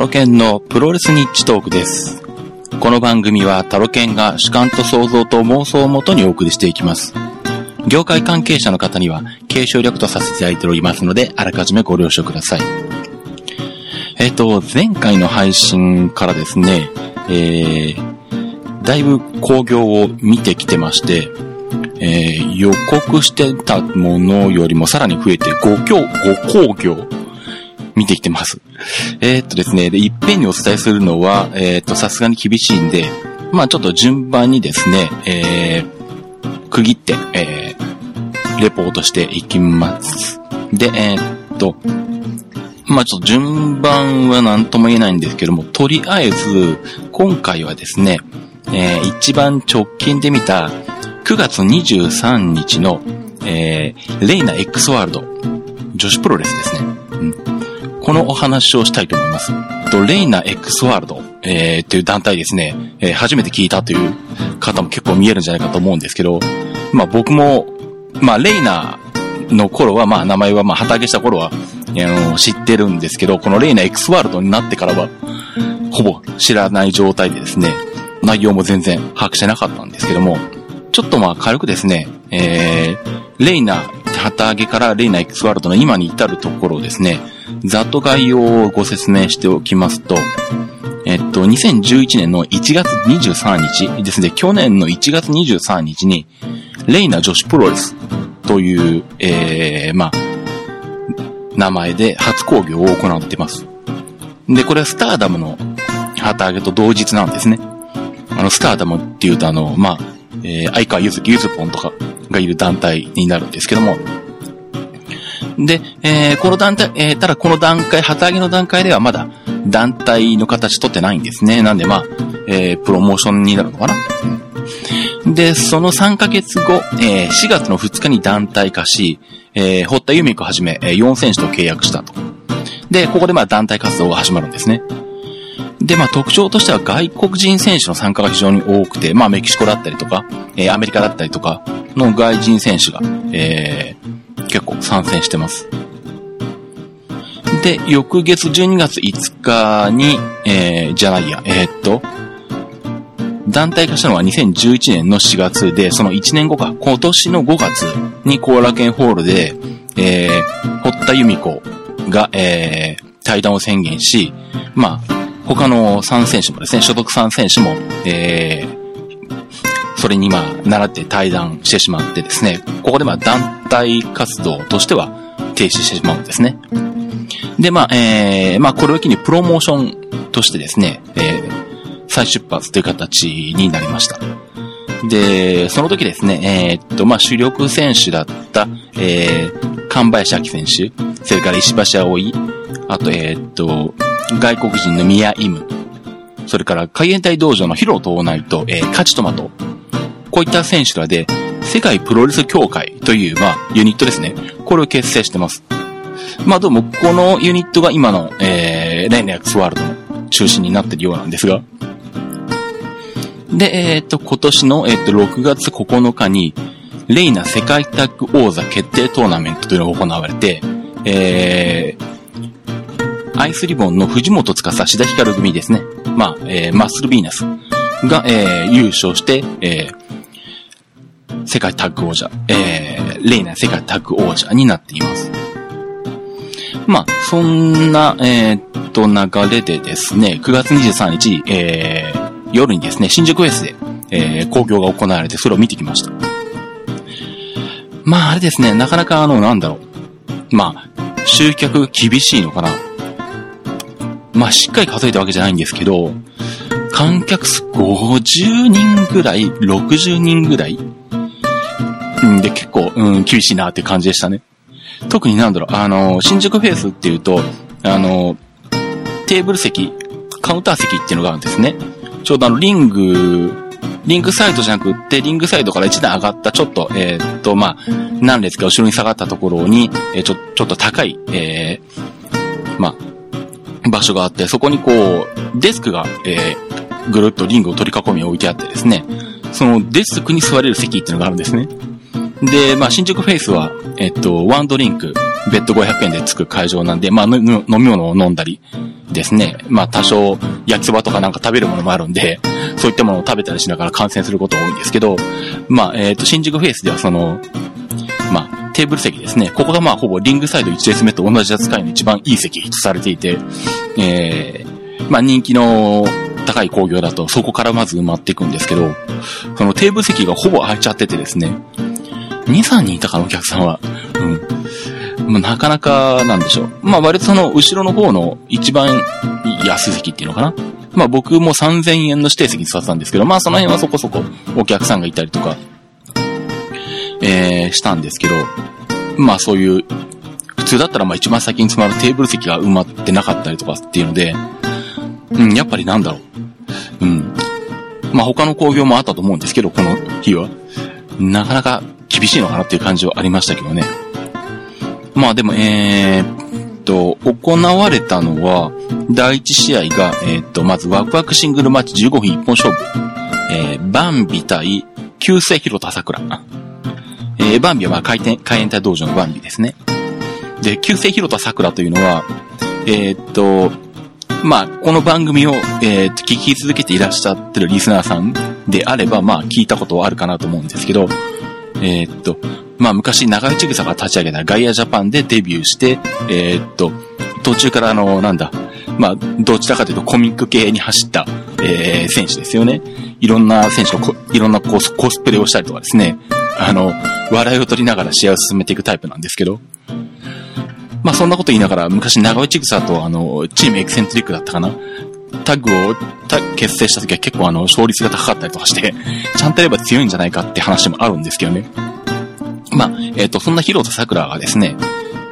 タロケンのプロレスニッチトークです。この番組はタロケンが主観と想像と妄想をもとにお送りしていきます。業界関係者の方には継承略とさせていただいておりますので、あらかじめご了承ください。えっ、と、前回の配信からですね、えー、だいぶ興行を見てきてまして、えー予告してたものよりもさらに増えて5行、5興行見てきてます。えーっとですね、で、いっぺんにお伝えするのは、えーっと、さすがに厳しいんで、まあちょっと順番にですね、えー、区切って、えー、レポートしていきます。で、えーっと、まあちょっと順番は何とも言えないんですけども、とりあえず、今回はですね、えー一番直近で見た9月23日の、えーレイナ X ワールド、女子プロレスですね。うんこのお話をしたいと思います。とレイナ X ワールド、えー、っていう団体ですね、えー初めて聞いたという方も結構見えるんじゃないかと思うんですけど、まあ僕も、まあレイナの頃は、まあ名前は、まあ旗揚げした頃は、あの知ってるんですけど、このレイナ X ワールドになってからは、ほぼ知らない状態でですね、内容も全然把握してなかったんですけども、ちょっとまあ軽くですね、えー、レイナ、旗揚げからレイナ X ワールドの今に至るところですね、ざっと概要をご説明しておきますと、えっと、2011年の1月23日ですね、去年の1月23日に、レイナ女子プロレスという、えー、まあ、名前で初興行を行ってます。で、これはスターダムの旗揚げと同日なんですね。あの、スターダムっていうとあの、まあ、えー、相川ゆずきゆずぽんとかがいる団体になるんですけども、で、えーこの団体、えーただこの段階、旗揚げの段階ではまだ団体の形取ってないんですね。なんでまあ、えープロモーションになるのかな。で、その3ヶ月後、えー4月の2日に団体化し、えー堀田由美子はじめ、え4選手と契約したと。で、ここでまあ団体活動が始まるんですね。で、まあ特徴としては外国人選手の参加が非常に多くて、まあメキシコだったりとか、えーアメリカだったりとかの外人選手が、えー結構参戦してます。で、翌月12月5日に、えーじゃないや、えーっと、団体化したのは2011年の4月で、その1年後か、今年の5月に後楽園ホールで、えー、堀田由美子が、えー、対談を宣言し、まあ、他の3選手もですね、所属3選手も、えー、それにまあ、習って対談してしまってですね、ここでまあ、団体活動としては停止してしまうんですね。で、まあ、えー、まあ、これを機にプロモーションとしてですね、えー、再出発という形になりました。で、その時ですね、えーっと、まあ、主力選手だった、えー、神林明選手、それから石橋葵、あと、えーっと、外国人の宮イム、それから海援隊道場のヒロト内と、えー、カチトマト、こういった選手らで、世界プロレス協会という、まあ、ユニットですね。これを結成してます。まあ、どうも、このユニットが今の、えー、レイナ X ワールドの中心になっているようなんですが。で、えっ、と、今年の、えっ、と、6月9日に、レイナ世界タッグ王座決定トーナメントというのが行われて、えー、アイスリボンの藤本司、志田光組ですね。まあ、えー、マッスルヴィーナスが、えー、優勝して、えー、世界タッグ王者、えー、レイナ世界タッグ王者になっています。まあ、そんな、えーっと、流れでですね、9月23日、えー、夜にですね、新宿フェスで、えー、興行が行われて、それを見てきました。まあ、あれですね、なかなかあの、なんだろう。まあ、集客厳しいのかな。まあ、しっかり数えたわけじゃないんですけど、観客数50人ぐらい、60人ぐらいんで、結構、うん、厳しいなって感じでしたね。特になんだろう、あの、新宿フェイスっていうと、あの、テーブル席、カウンター席っていうのがあるんですね。ちょうどあの、リング、リングサイドじゃなくって、リングサイドから一段上がった、ちょっと、えーっと、まあ、何列か後ろに下がったところに、えーちょ、ちょっと高い、えーまあ、場所があって、そこにこう、デスクが、えーぐるっとリングを取り囲み置いてあってですね、そのデスクに座れる席っていうのがあるんですね。で、まあ、新宿フェイスは、えっと、ワンドリンク、ベッド500円でつく会場なんで、まあ、の飲み物を飲んだり、ですね、まあ多少焼きそばとかなんか食べるものもあるんで、そういったものを食べたりしながら観戦することが多いんですけど、まあ、えっ、と、新宿フェイスではその、テーブル席ですね。ここがまあほぼリングサイド1列目と同じ扱いの一番いい席とされていて、えー、まあ人気の高い工業だとそこからまず埋まっていくんですけど、そのテーブル席がほぼ空いちゃっててですね、2、3人いたかな、お客さんは。うん。ま、なかなか、なんでしょう。まあ、割とその、後ろの方の一番安席っていうのかな。まあ、僕も3000円の指定席に座ってたんですけど、まあ、その辺はそこそこお客さんがいたりとか、え、したんですけど、まあ、そういう、普通だったらまあ一番先に詰まるテーブル席が埋まってなかったりとかっていうので、うん、やっぱりなんだろう。うん。まあ他の工業もあったと思うんですけど、この日は。なかなか厳しいのかなっていう感じはありましたけどね。まあでも、えー、っと、行われたのは、第一試合が、えー、っと、まずワクワクシングルマッチ15分一本勝負。えー、バンビ対旧世広田桜。えー、バンビはまあ回転、海援隊道場のバンビですね。で、旧世広田桜というのは、えー、っと、まあ、この番組を、えー、聞き続けていらっしゃってるリスナーさんであれば、まあ、聞いたことはあるかなと思うんですけど、えー、っと、まあ昔長内草が立ち上げたガイアジャパンでデビューして、えー、っと、途中からあの、なんだ、まあ、どちらかというとコミック系に走った、えー、選手ですよね。いろんな選手のいろんなコスコスプレをしたりとかですね、あの、笑いを取りながら試合を進めていくタイプなんですけど、まあそんなこと言いながら、昔長内草とあの、チームエクセントリックだったかなタッグを結成した時は結構あの、勝率が高かったりとかして、ちゃんとやれば強いんじゃないかって話もあるんですけどね。まあ、えっ、ー、と、そんな広田桜がですね、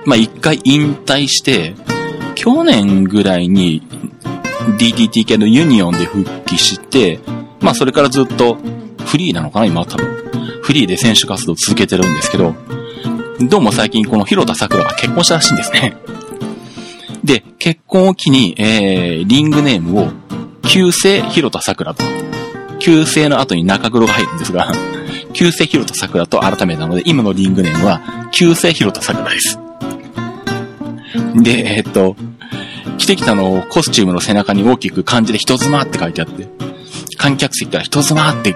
まあ一回引退して、去年ぐらいに DDT 系のユニオンで復帰して、まあそれからずっとフリーなのかな今は多分。フリーで選手活動を続けてるんですけど、どうも最近この広田桜が結婚したらしいんですね。で、結婚を機に、えー、リングネームを、旧姓広田桜と。旧姓の後に中黒が入るんですが、旧姓広田桜と改めたので、今のリングネームは、旧姓広田桜です。で、えー、っと、着てきたのをコスチュームの背中に大きく漢字で人妻って書いてあって、観客席から人妻って、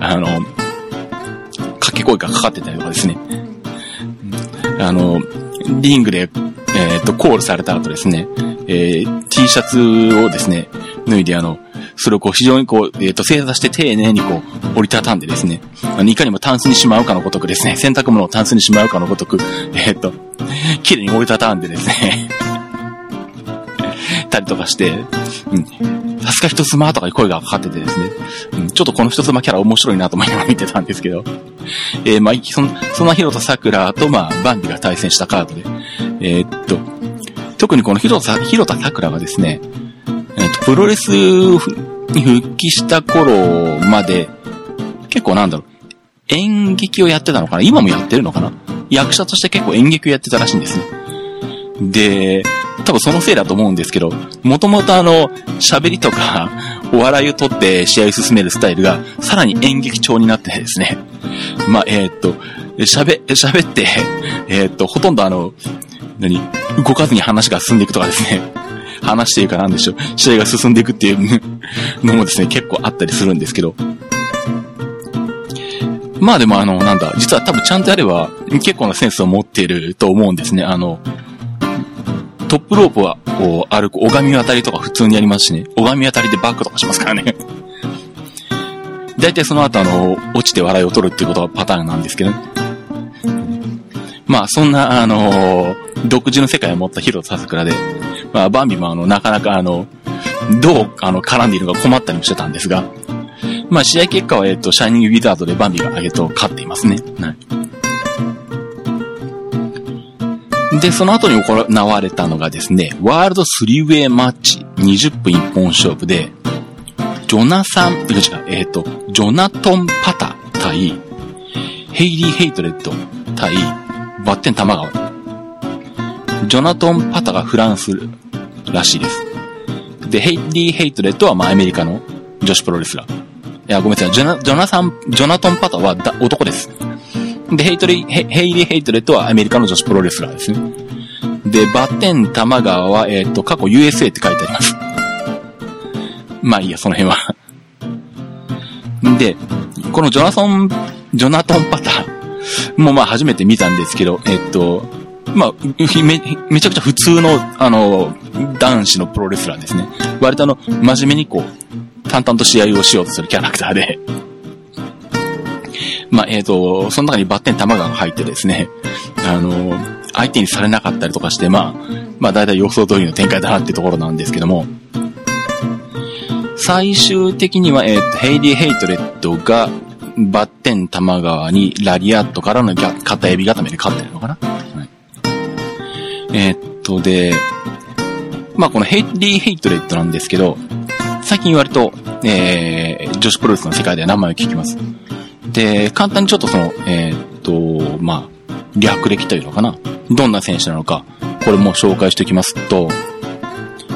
あの、掛け声がかかってたりとかですね。あの、リングでえっ、と、コールされた後ですね、えー、T シャツをですね、脱いであの、それをこう非常にこう、えっ、と、正座して丁寧にこう、折りたたんでですね、あのいかにもタンスにしまうかのごとくですね、洗濯物をタンスにしまうかのごとく、えっ、ー、と、綺麗に折りたたんでですね たりとかして、うん。さすが人妻とかに声がかかっててですね、うん、ちょっとこの人妻キャラ面白いなと思いながら見てたんですけど、えー、まあ、そその広田桜と、まあ、バンビが対戦したカードで、えー、っと、特にこの広田、広田桜がですね、えー、っと、プロレスに復帰した頃まで、結構なんだろう、演劇をやってたのかな？今もやってるのかな？役者として結構演劇をやってたらしいんですね。で、多分そのせいだと思うんですけど、もともとあの、喋りとか、お笑いをとって試合を進めるスタイルが、さらに演劇調になってですね。まあ、えー、っと、喋、喋って、えー、っと、ほとんどあの、何動かずに話が進んでいくとかですね。話しているかなんでしょう。試合が進んでいくっていうのもですね、結構あったりするんですけど。まあでもあの、なんだ、実は多分ちゃんとやれば結構なセンスを持っていると思うんですね。あの、トップロープは、こう、歩く、拝み渡りとか普通にやりますしね。拝み渡りでバックとかしますからね。大体その後あの、落ちて笑いを取るっていうことがパターンなんですけどね。まあ、そんな、あの独自の世界を持った広田桜で、まあ、バンビもあの、なかなかあの、どう、あの、絡んでいるのか困ったりもしてたんですが、まあ、試合結果は、えっと、シャイニングウィザードでバンビが上げと勝っていますね。はい。で、その後に行われたのがですね、ワールドスリーウェイマッチ20分一本勝負で、ジョナサン、違う違う、えっ、ー、と、ジョナトン・パタ対、ヘイリー・ヘイトレッド対、ばってん多摩川。ジョナトン・パタがフランスらしいです。で、ヘイリー・ヘイトレッドはまあアメリカの女子プロレスラー。いや、ごめんなさい。ジョナ、ジョナサン、ジョナトン・パタは男です。で、ヘイトリ、ヘイリー・ヘイトレッドはアメリカの女子プロレスラーですね。で、ばってん多摩川は、えっ、と、過去 USA って書いてあります。まあいいや、その辺はで、このジョナソン、ジョナトン・パタもまあ初めて見たんですけど、えっと、まあ、め、めちゃくちゃ普通の、あの、男子のプロレスラーですね。割とあの、真面目にこう、淡々と試合をしようとするキャラクターでまあ、えっ、ー、と、その中にばってん多摩が入ってですね、あの、相手にされなかったりとかして、まあ、まあ、だいたい予想通りの展開だなってところなんですけども、最終的には、えっ、ー、と、ヘイリー・ヘイトレッドが、ばってん多摩川にラリアットからの片エビ固めで勝ってるのかな、はい、えー、っと、で、まあこのヘイリー・ヘイトレッドなんですけど、最近割と、えー、女子プロレスの世界では名前を聞きます。で、簡単にちょっとその、えー、っと、まあ、略歴というのかな。どんな選手なのか、これも紹介しておきますと、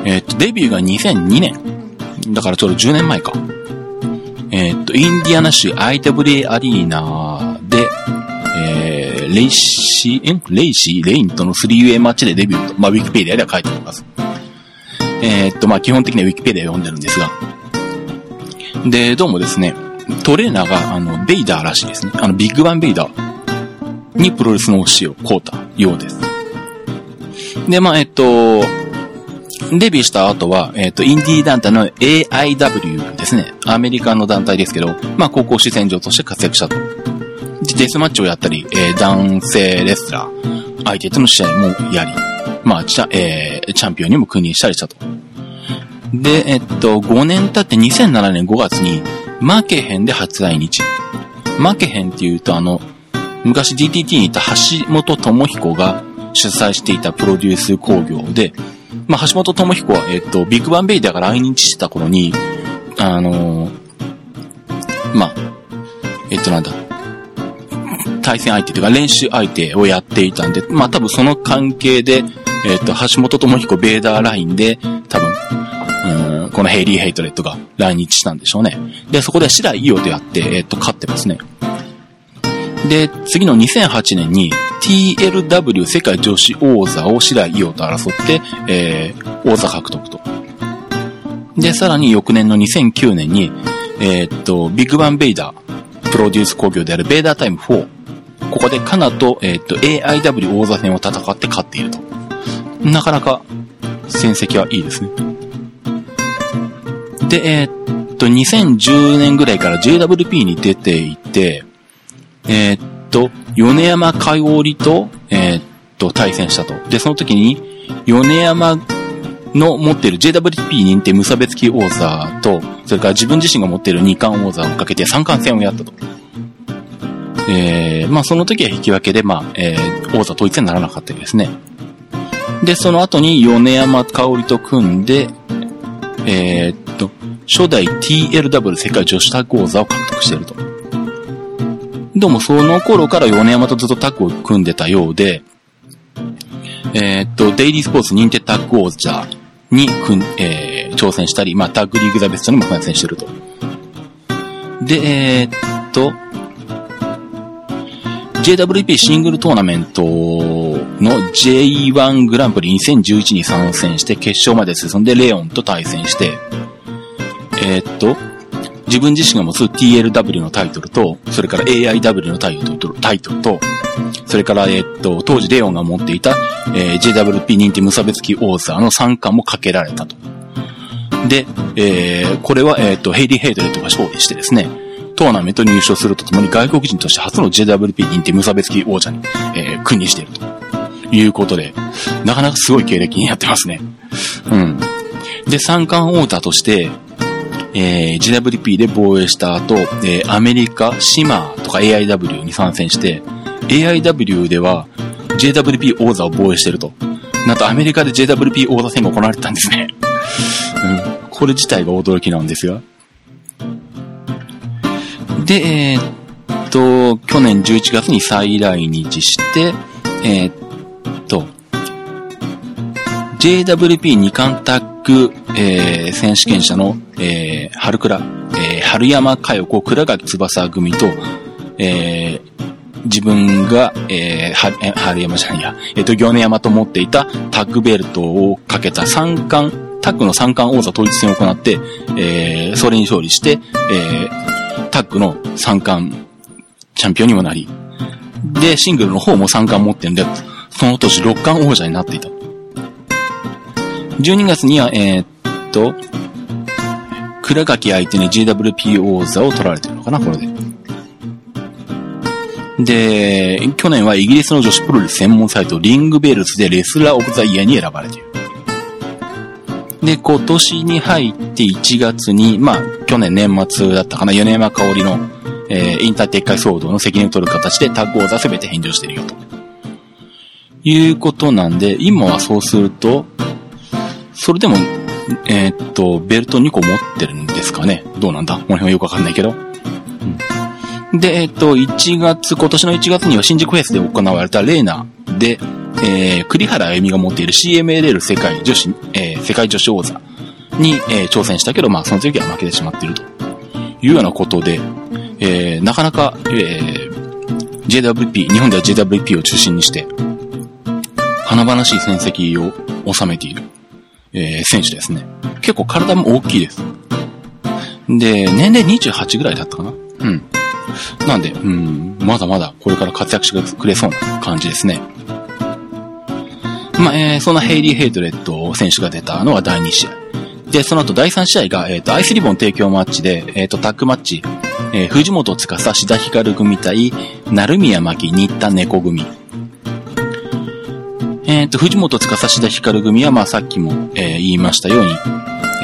えー、っと、デビューが2002年。だからちょうど10年前か。えー、っと、インディアナ州 IWA アリーナで、えー、レイシー、んレイシー、レインとの 3way マッチでデビューと、まあ、ウィキペディアでは書いてあります。えー、っと、まあ、基本的にはウィキペディア読んでるんですが。で、どうもですね、トレーナーが、あの、ベイダーらしいですね。あの、ビッグバンベイダーにプロレスの教えをこうたようです。で、まあ、えっと、デビューした後は、えっ、と、インディー団体の AIW ですね。アメリカの団体ですけど、まあ、高校主戦場として活躍したと。でデスマッチをやったり、えー、男性レスラー、相手との試合もやり、まあ、チャ、えー、チャンピオンにも君臨したりしたと。で、えっと、5年経って2007年5月に、マケヘンで初来日。マケヘンっていうとあの、昔 DTT にいた橋本智彦が主催していたプロデュース工業で、まあ、橋本智彦は、えっと、ビッグバンベイダーが来日してた頃に、あのー、まあ、えっとなんだ、対戦相手というか練習相手をやっていたんで、まあ多分その関係で、えっと、橋本友彦ベイダーラインで、多分、このヘイリー・ヘイトレッドが来日したんでしょうね。で、そこで紫雷イオとやって、えっと、勝ってますね。で、次の2008年に TLW 世界女子王座を紫雷イオと争って、えー、王座獲得と。で、さらに翌年の2009年に、えー、っと、ビッグバンベイダー、プロデュース工業であるベイダータイム4。ここでカナと、えー、っと、AIW 王座戦を戦って勝っていると。なかなか、戦績はいいですね。で、えー、っと、2010年ぐらいから JWP に出ていて、えー、っと、米山かおりと、えー、っと、対戦したと。で、その時に、米山の持っている JWP 認定無差別級王座と、それから自分自身が持っている二冠王座をかけて三冠戦をやったと。えー、まあその時は引き分けで、まあ、えー、王座統一にならなかったですね。で、その後に米山香織と組んで、えー、初代 TLW 世界女子タッグ王座を獲得していると。どうもその頃から米山とずっとタッグを組んでたようで、えー、っと、デイリースポーツ認定タッグ王者に、えー、挑戦したり、まあ、タッグリーグザベストにも参戦してると。で、えー、っと、JWP シングルトーナメントの J1 グランプリ2011に参戦して決勝まで進んでレオンと対戦して、えー、っと、自分自身が持つ TLW のタイトルと、それから AIW のタイトルタイトルと、それから、えー、っと、当時レオンが持っていた、えー、JWP 認定無差別級王座の3冠もかけられたと。で、えー、これは、えー、っと、ヘイリー・ヘイドレットが勝利してですね、トーナメントに優勝するとともに外国人として初の JWP 認定無差別級王者に、えー、君臨しているということで、なかなかすごい経歴になってますね。うん。で、三冠王座として、えー、GWP で防衛した後、えー、アメリカ、シマーとか AIW に参戦して、AIW では JWP 王座を防衛してると。なんとアメリカで JWP 王座戦が行われてたんですね。うん。これ自体が驚きなんですが。で、えー、っと、去年11月に再来日して、えー、っ、JWP2 冠タッグ、えー、選手権者の、えー、春倉、えー、春山佳代子、倉垣翼組と、えー、自分が、えー、春山じゃないや、えっ、と、米山と持っていたタッグベルトをかけた三冠、タッグの三冠王座統一戦を行って、えー、それに勝利して、えー、タッグの三冠チャンピオンにもなり、で、シングルの方も三冠持ってんで、その年六冠王者になっていた。12月には、えー、っと、倉垣相手に GWP 王座を取られてるのかな、これで。で、去年はイギリスの女子プロレス専門サイトリングベルズでレスラーオブザイヤーに選ばれている。で、今年に入って1月に、まあ、去年年末だったかな、米山香織の、えー、インター撤回騒動の責任を取る形でタッグ王座すべて返上してるよと。いうことなんで、今はそうすると、それでも、えー、っと、ベルト2個持ってるんですかね？どうなんだ？この辺はよくわかんないけど。うん、で、えー、っと、1月、今年の1月には新宿フェスで行われたレーナで、えー、栗原あゆみが持っている CMLL 世界女子、えー、世界女子王座に、えー、挑戦したけど、まあ、その時は負けてしまっていると。いうようなことで、えー、なかなか、えー、JWP、日本では JWP を中心にして、華々しい戦績を収めている、えー、選手ですね。結構体も大きいです。で、年齢28ぐらいだったかなうん。なんで、うん、まだまだこれから活躍してくれそうな感じですね。まあ、えー、そんなヘイリー・ヘイトレッド選手が出たのは第2試合。で、その後第3試合が、えっ、ー、と、アイスリボン提供マッチで、えっ、ー、と、タッグマッチ、えー、藤本司、志田光組対、成宮真希、新田猫子組。えっ、ー、と、藤本司、志田光組は、まあ、さっきも、えー、言いましたように、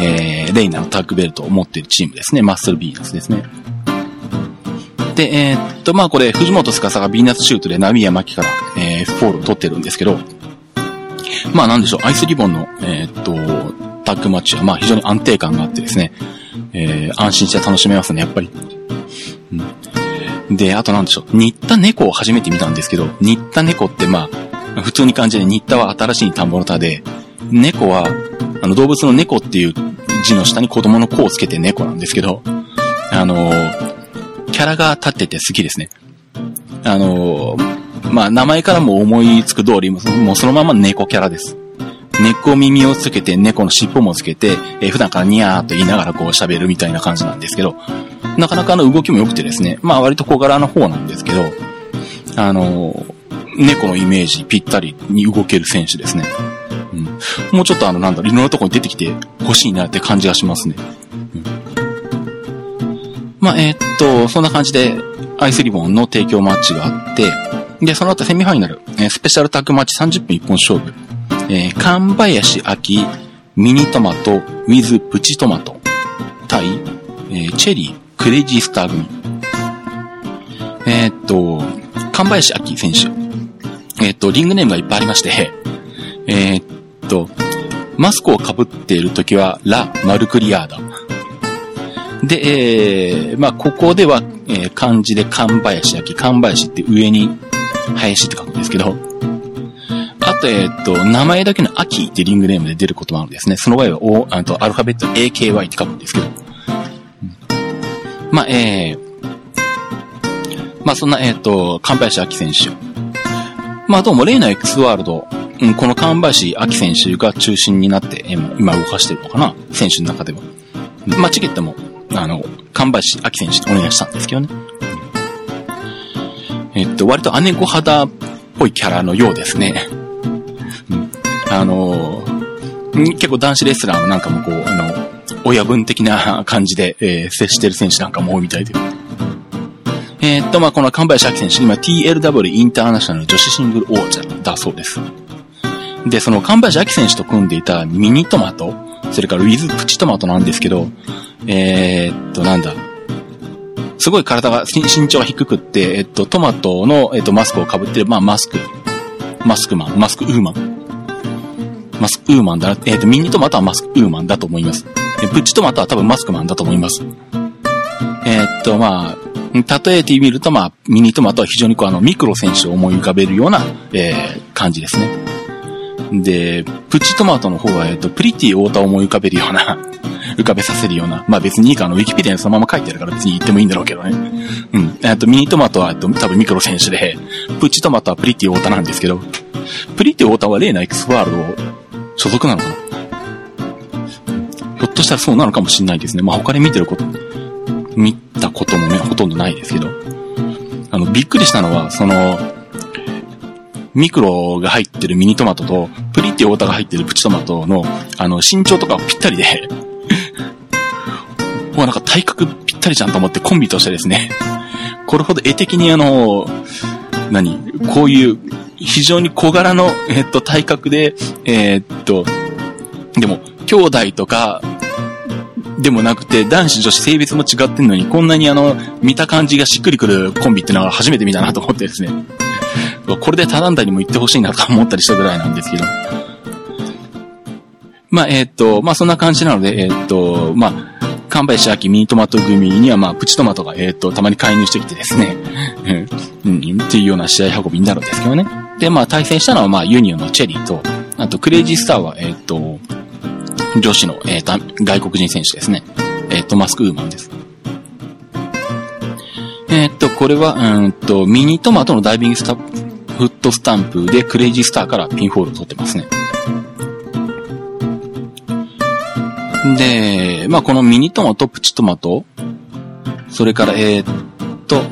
えー、レイナのタッグベルトを持っているチームですね。マッスルビーナスですね。で、えー、っと、まあこれ、藤本司がビーナスシュートで成宮真希から、えー、フォールを取ってるんですけど、まあなんでしょう、アイスリボンの、えー、っと、タッグマッチは、まあ非常に安定感があってですね、えー、安心して楽しめますね、やっぱり。うん、で、あとなんでしょう、新田猫を初めて見たんですけど、新田猫ってまあ、普通に感じで新田は新しい田んぼの田で、猫は、あの動物の猫っていう字の下に子供の子をつけて猫なんですけど、あのキャラが立ってて好きですね。あのまあ、名前からも思いつく通り、もうそのまま猫キャラです。猫耳をつけて、猫の尻尾もつけて、えー、普段からニャーと言いながらこう喋るみたいな感じなんですけど、なかなかあの動きも良くてですね、まあ割と小柄な方なんですけど、あのー、猫のイメージぴったりに動ける選手ですね。うん。もうちょっとあの、なんだろ、いろんなとこに出てきて欲しいなって感じがしますね。うん。まあ、えー、っと、そんな感じで、アイスリボンの提供マッチがあって、で、その後セミファイナル、えー、スペシャルタッグマッチ30分一本勝負。えー、神林秋、ミニトマト、ウィズプチトマト、対、えー、チェリー、クレイジースター組。えー、っと、神林秋選手。え、っと、リングネームがいっぱいありまして、えー、っと、マスクを被っているときは、ラ・マルクリアーダ。で、えー、まあ、ここでは、えー、漢字で神林秋、神林って上に林って書くんですけど、あと、えっと、名前だけの秋ってリングネームで出ることもあるんですね。その場合は、お、あと、アルファベット AKY って書くんですけど。まあ、えー、まあ、そんな、えっ、と、神林秋選手。まあ、どうも、例の X ワールド、うん、この神林秋選手が中心になって、え今動かしてるのかな？選手の中では。まあ、チケットも、あの、神林秋選手とお願いしたんですけどね。えっと、割と姉御肌っぽいキャラのようですね。うん、あの結構男子レスラーなんかもこう、あの、親分的な感じで、えー、接してる選手なんかも多いみたいで。えー、っと、まあ、この神林明選手、今 TLW インターナショナル女子シングル王者だそうです。で、その神林明選手と組んでいたミニトマト、それからウィズプチトマトなんですけど、えー、っと、なんだ、すごい体が、身長が低くって、えっと、トマトの、えっと、マスクを被ってる、まあ、マスク、マスクマン、マスクウーマン。マスクウーマンだな、えっと、ミニトマトはマスクウーマンだと思います。えプチトマトは多分マスクマンだと思います。えっと、まあ、例えてみると、まあ、ミニトマトは非常にこう、あの、ミクロ選手を思い浮かべるような、えー、感じですね。で、プチトマトの方は、えっと、プリティ太田を思い浮かべるような 浮かべさせるような、まあ別にいいか、あの、ウィキペディアにそのまま書いてあるから別に言ってもいいんだろうけどね。うん。えっと、ミニトマトは、えっと、多分ミクロ選手で、プチトマトはプリティオータなんですけど、プリティオータはレーナ X ワールド所属なのかなひょっとしたらそうなのかもしれないですね。まあ他で見てること、見たこともね、ほとんどないですけど。あの、びっくりしたのは、その、ミクロが入ってるミニトマトと、プリってオータが入ってるプチトマトの、あの、身長とかぴったりで もうなんか体格ぴったりじゃんと思ってコンビとしてですね、これほど絵的にあの、何こういう非常に小柄の、えっと、体格で、えー、っと、でも、兄弟とか、でもなくて、男子女子性別も違ってんのに、こんなにあの、見た感じがしっくりくるコンビってのは初めて見たなと思ってですね。これでタランダにも行ってほしいなと思ったりしたぐらいなんですけど。まあ、えー、っと、まあ、そんな感じなので、えー、っと、まあ、神林明ミニトマト組には、まあ、プチトマトが、えー、っと、たまに介入してきてですね、うん、っていうような試合運びになるんですけどね。で、まあ、対戦したのは、まあ、ユニオンのチェリーと、あと、クレイジースターは、えっと、女子の、えっと、外国人選手ですね。えっと、マスクウーマンです。えっと、これは、うんと、ミニトマトのダイビングスタフットスタンプでクレイジースターからピンホールを取ってますね。で、まあこのミニトマト、プチトマト、それから、えー、っと、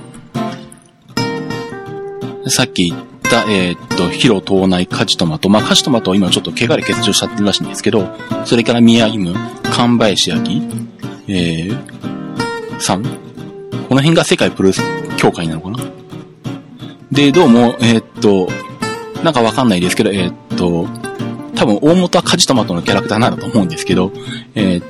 さっき言った、えー、っと、ヒロ、島内、カジトマト。まあ、カジトマトは今ちょっと怪我で欠場しちゃってるらしいんですけど、それから宮イム、神林焼えー、さん。この辺が世界プロレス協会なのかな？で、どうも、えー、っと、なんかわかんないですけど、えー、っと、多分大元はカジトマトのキャラクターなんだと思うんですけど、えー、っ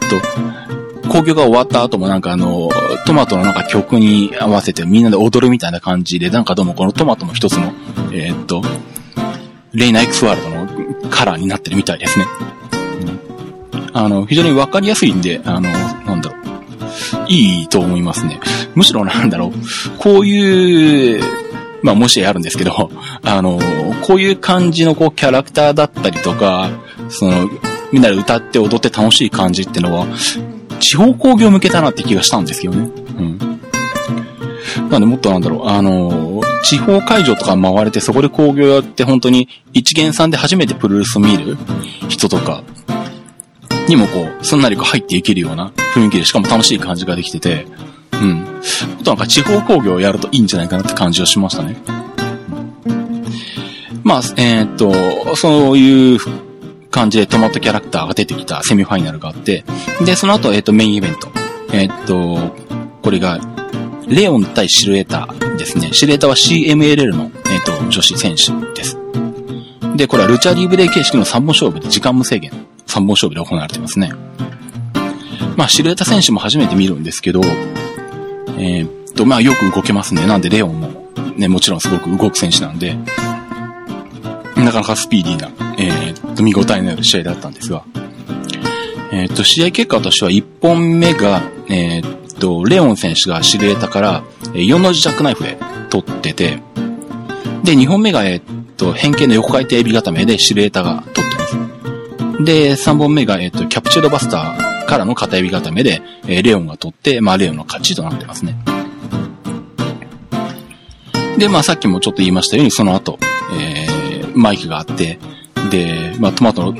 と、工業が終わった後もなんかあの、トマトのなんか曲に合わせてみんなで踊るみたいな感じで、なんかどうもこのトマトも一つの、えー、っと、レイナ X ワールドのカラーになってるみたいですね。うん、あの、非常にわかりやすいんで、あの、なんだろう。いいと思いますね。むしろなんだろう。こういう、まあもしあるんですけど、あの、こういう感じのこうキャラクターだったりとか、その、みんなで歌って踊って楽しい感じってのは、地方工業向けだなって気がしたんですよね。うん。なんでもっとなんだろう、あの、地方会場とか回れてそこで工業やって本当に一元さんで初めてプロレスを見る人とかにもこう、すんなりこう入っていけるような雰囲気でしかも楽しい感じができてて、うん。あとなんか地方工業をやるといいんじゃないかなって感じをしましたね。まあ、えー、っと、そういう感じでトマトキャラクターが出てきたセミファイナルがあって、で、その後、えー、っと、メインイベント。えー、っと、これが、レオン対シルエーターですね。シルエーターは CMLL の、えっと、女子選手です。で、これはルチャリーブレイ形式の3本勝負で時間無制限。3本勝負で行われてますね。まあ、シルエータ選手も初めて見るんですけど、えー、っと、まあよく動けますね。なんでレオンも、ね、もちろんすごく動く選手なんで、なかなかスピーディーな、えー、っと、見応えのある試合だったんですが、えー、っと、試合結果としては1本目が、えー、っっと、レオン選手がシルエータから4の字ジャックナイフで取ってて、で、2本目が、えっと、変形の横回転エビ固めでシルエータが取ってます。で、3本目が、えっと、キャプチュードバスターからの片指固めで、え、レオンが取って、まあ、レオンの勝ちとなってますね。で、まあ、さっきもちょっと言いましたように、その後、えー、マイクがあって、で、まあ、トマトの、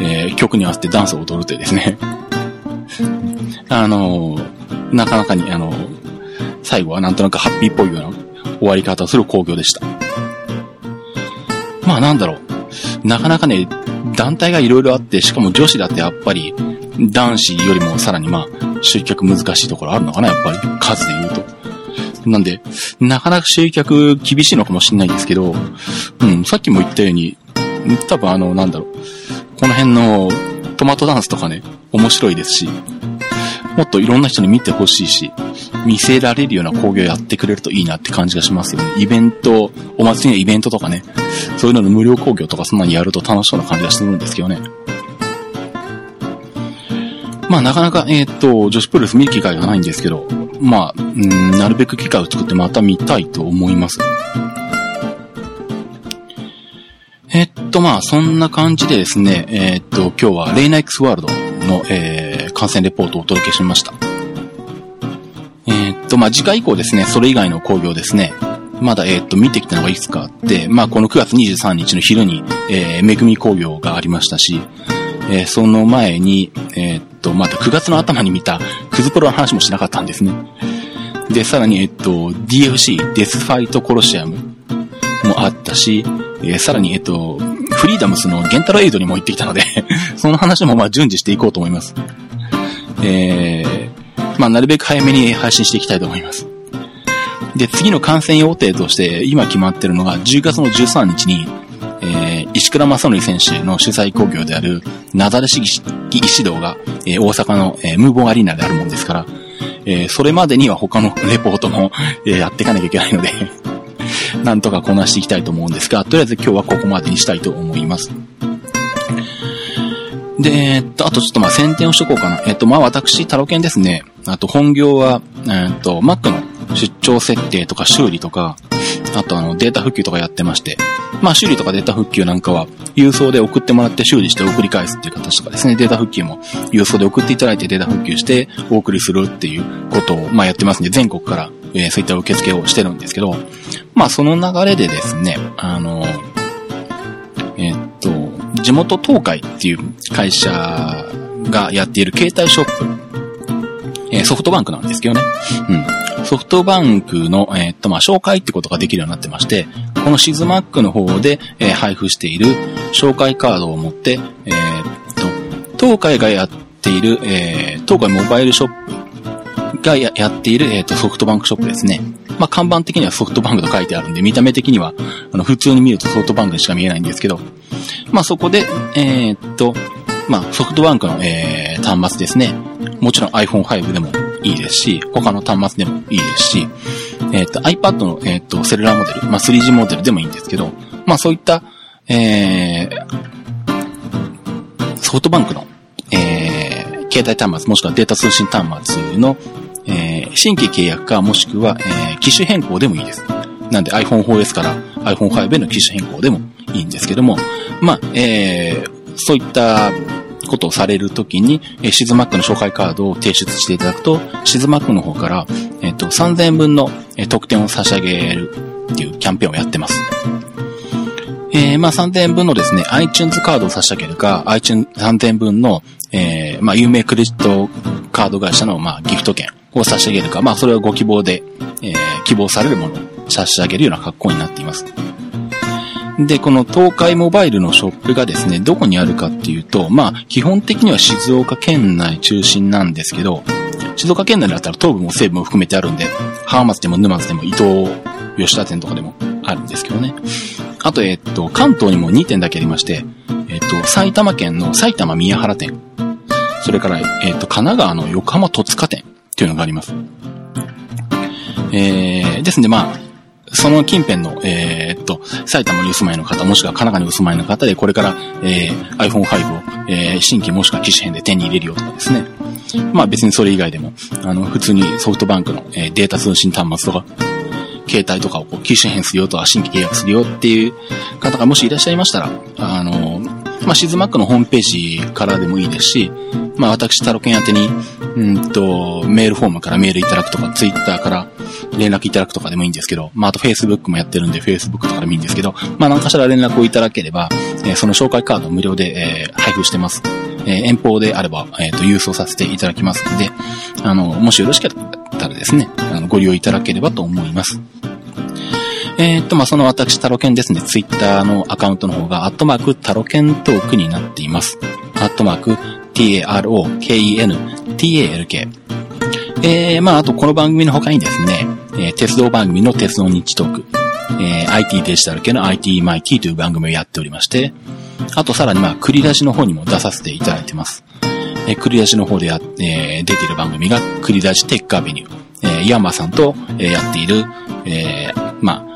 えー、曲に合わせてダンスを踊るというですね。あのー、なかなかに、あの、最後はなんとなくハッピーっぽいような終わり方をする工業でした。まあなんだろう。なかなかね、団体がいろいろあって、しかも女子だってやっぱり、男子よりもさらにまあ、集客難しいところあるのかな、やっぱり。数で言うと。なんで、なかなか集客厳しいのかもしれないんですけど、うん、さっきも言ったように、多分あの、なんだろう、この辺のトマトダンスとかね、面白いですし、もっといろんな人に見てほしいし、見せられるような工業やってくれるといいなって感じがしますよね。イベント、お祭りのイベントとかね、そういうのの無料工業とかそんなにやると楽しそうな感じがするんですけどね。まあなかなか、えっ、ー、と、女子プロレス見る機会がないんですけど、まあ、うん、なるべく機会を作ってまた見たいと思います。えっと、まあ、そんな感じでですね、えっと、今日はレイナ X ワールドの、えー、観戦レポートをお届けしました。えー、っと、まあ、次回以降ですね、それ以外の工業ですね、まだ、えー、っと、見てきたのがいくつかあって、まあ、この9月23日の昼に、えー、めぐみ工業がありましたし、えー、その前に、えー、っと、また9月の頭に見た、クズプロの話もしなかったんですね。で、さらに、えっと、DFC、デスファイトコロシアムもあったし、えー、さらに、えっと、フリーダムスのゲンタロエイドにも行ってきたので その話もまあ順次していこうと思います。えー、まあなるべく早めに配信していきたいと思います。で、次の観戦予定として今決まってるのが10月の13日に、えー、石倉正則選手の主催工業である、なだれ式石道が、えー、大阪の、えー、ムーボンアリーナであるもんですから、えー、それまでには他のレポートも、えー、やっていかなきゃいけないので なんとかこなしていきたいと思うんですが、とりあえず今日はここまでにしたいと思います。で、えっと、あとちょっとまあ宣伝をしとこうかな。えっと、まあ私、タロケンですね。あと本業は、えっと、Mac の出張設定とか修理とか、あとあのデータ復旧とかやってまして、まあ修理とかデータ復旧なんかは郵送で送ってもらって修理して送り返すっていう形とかですね、データ復旧も郵送で送っていただいてデータ復旧してお送りするっていうことをまあやってますんで、全国から、えー、そういった受付をしてるんですけど、まあその流れでですね、あの、え、っと、地元東海っていう会社がやっている携帯ショップ、え、ソフトバンクなんですけどね。うん。ソフトバンクの、えー、っと、まあ、紹介ってことができるようになってまして、このシズマックの方で、えー、配布している紹介カードを持って、え、っと、東海がやっている、え、東海モバイルショップがやっている、え、っと、ソフトバンクショップですね。まあ、看板的にはソフトバンクと書いてあるんで、見た目的には、あの、普通に見るとソフトバンクにしか見えないんですけど、まあ、そこで、えー、っと、まあ、ソフトバンクの、えー、端末ですね。もちろん iPhone5 でもいいですし、他の端末でもいいですし、えっ、と、iPad の、えっ、と、セルラーモデル、まあ、3G モデルでもいいんですけど、まあ、そういった、えー、ソフトバンクの、えー、携帯端末、もしくはデータ通信端末の、えー、新規契約か、もしくは、えー、機種変更でもいいです。なんで iPhone4S から iPhone5 への機種変更でもいいんですけども、まあ、えー、そういったことをされるときに、えシズマックの紹介カードを提出していただくと、シズマックの方から、えっ、と、3000円分の、特典を差し上げるっていうキャンペーンをやってます。えー、まあ3000円分のですね、iTunes カードを差し上げるか、iTunes 3000円分の、えー、まあ有名クレジットカード会社の、まあギフト券を差し上げるか、まあそれはご希望で、えー、希望されるものを差し上げるような格好になっています。で、この東海モバイルのショップがですね、どこにあるかっていうと、まあ、基本的には静岡県内中心なんですけど、静岡県内だったら東部も西部も含めてあるんで、浜松でも沼津でも伊東吉田店とかでもあるんですけどね。あと、えっと、関東にも2店だけありまして、えっと、埼玉県の埼玉宮原店、それから、えっと、神奈川の横浜戸塚店っていうのがあります。えー、ですね、まあ、その近辺の、えー、っと、埼玉にお住まいの方、もしくは神奈川にお住まいの方で、これから、えー、iPhone5 を、えー、新規もしくは機種変で手に入れるよとかですね。まあ別にそれ以外でも、あの、普通にソフトバンクの、えー、データ通信端末とか、携帯とかをこう機種変するよとか、新規契約するよっていう方がもしいらっしゃいましたら、あの、まあ、シズマックのホームページからでもいいですし、まあ、私、タロケン宛てに、うんと、メールフォームからメールいただくとか、ツイッターから連絡いただくとかでもいいんですけど、まあ、あと Facebook もやってるんで、Facebook とかでもいいんですけど、まあ、何かしら連絡をいただければ、えー、その紹介カードを無料で、えー、配布してます。えー、遠方であれば、えっ、と、郵送させていただきますので、あの、もしよろしかったらですね、あのご利用いただければと思います。え、っと、まあ、その私、タロケンですね、ツイッターのアカウントの方が、アットマーク、タロケントークになっています。アットマーク、t-a-r-o-k-e-n, t-a-l-k。えー、まあ、あとこの番組の他にですね、えー、鉄道番組の鉄道日トーク、えー、IT デジタル系の IT マイティという番組をやっておりまして、あとさらにまあ、クリラジの方にも出させていただいてます。えー、クリラジの方でや、えー、出ている番組が、クリラジテックアベニュー。えー、ヤンマさんと、えー、やっている、えー、ま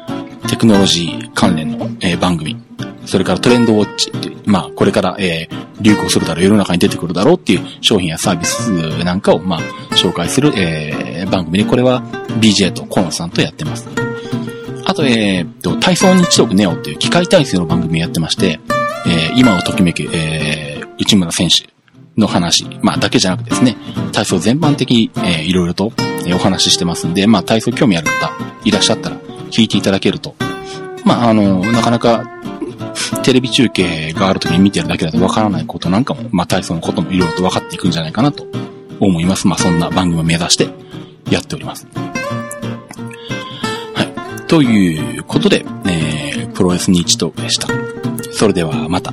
あ、テクノロジー関連の、えー、番組。それからトレンドウォッチっていう、まあ、これから、えー、流行するだろう、世の中に出てくるだろうっていう商品やサービスなんかを、まあ、紹介する、えー、番組で、これは BJ とコンさんとやってます。あと、えー、と、体操日読ネオっていう機械体操の番組やってまして、えー、今をときめく、えー、内村選手の話、まあだけじゃなくてですね、体操全般的に、えー、いろいろと、えー、お話ししてますんで、まあ体操興味ある方いらっしゃったら聞いていただけると、まああの、なかなかテレビ中継がある時に見てるだけだとわからないことなんかも、まあ体操のこともいろいろと分かっていくんじゃないかなと思います。まあそんな番組を目指してやっております。はい。ということで、えー、プロレス日トークでした。それではまた。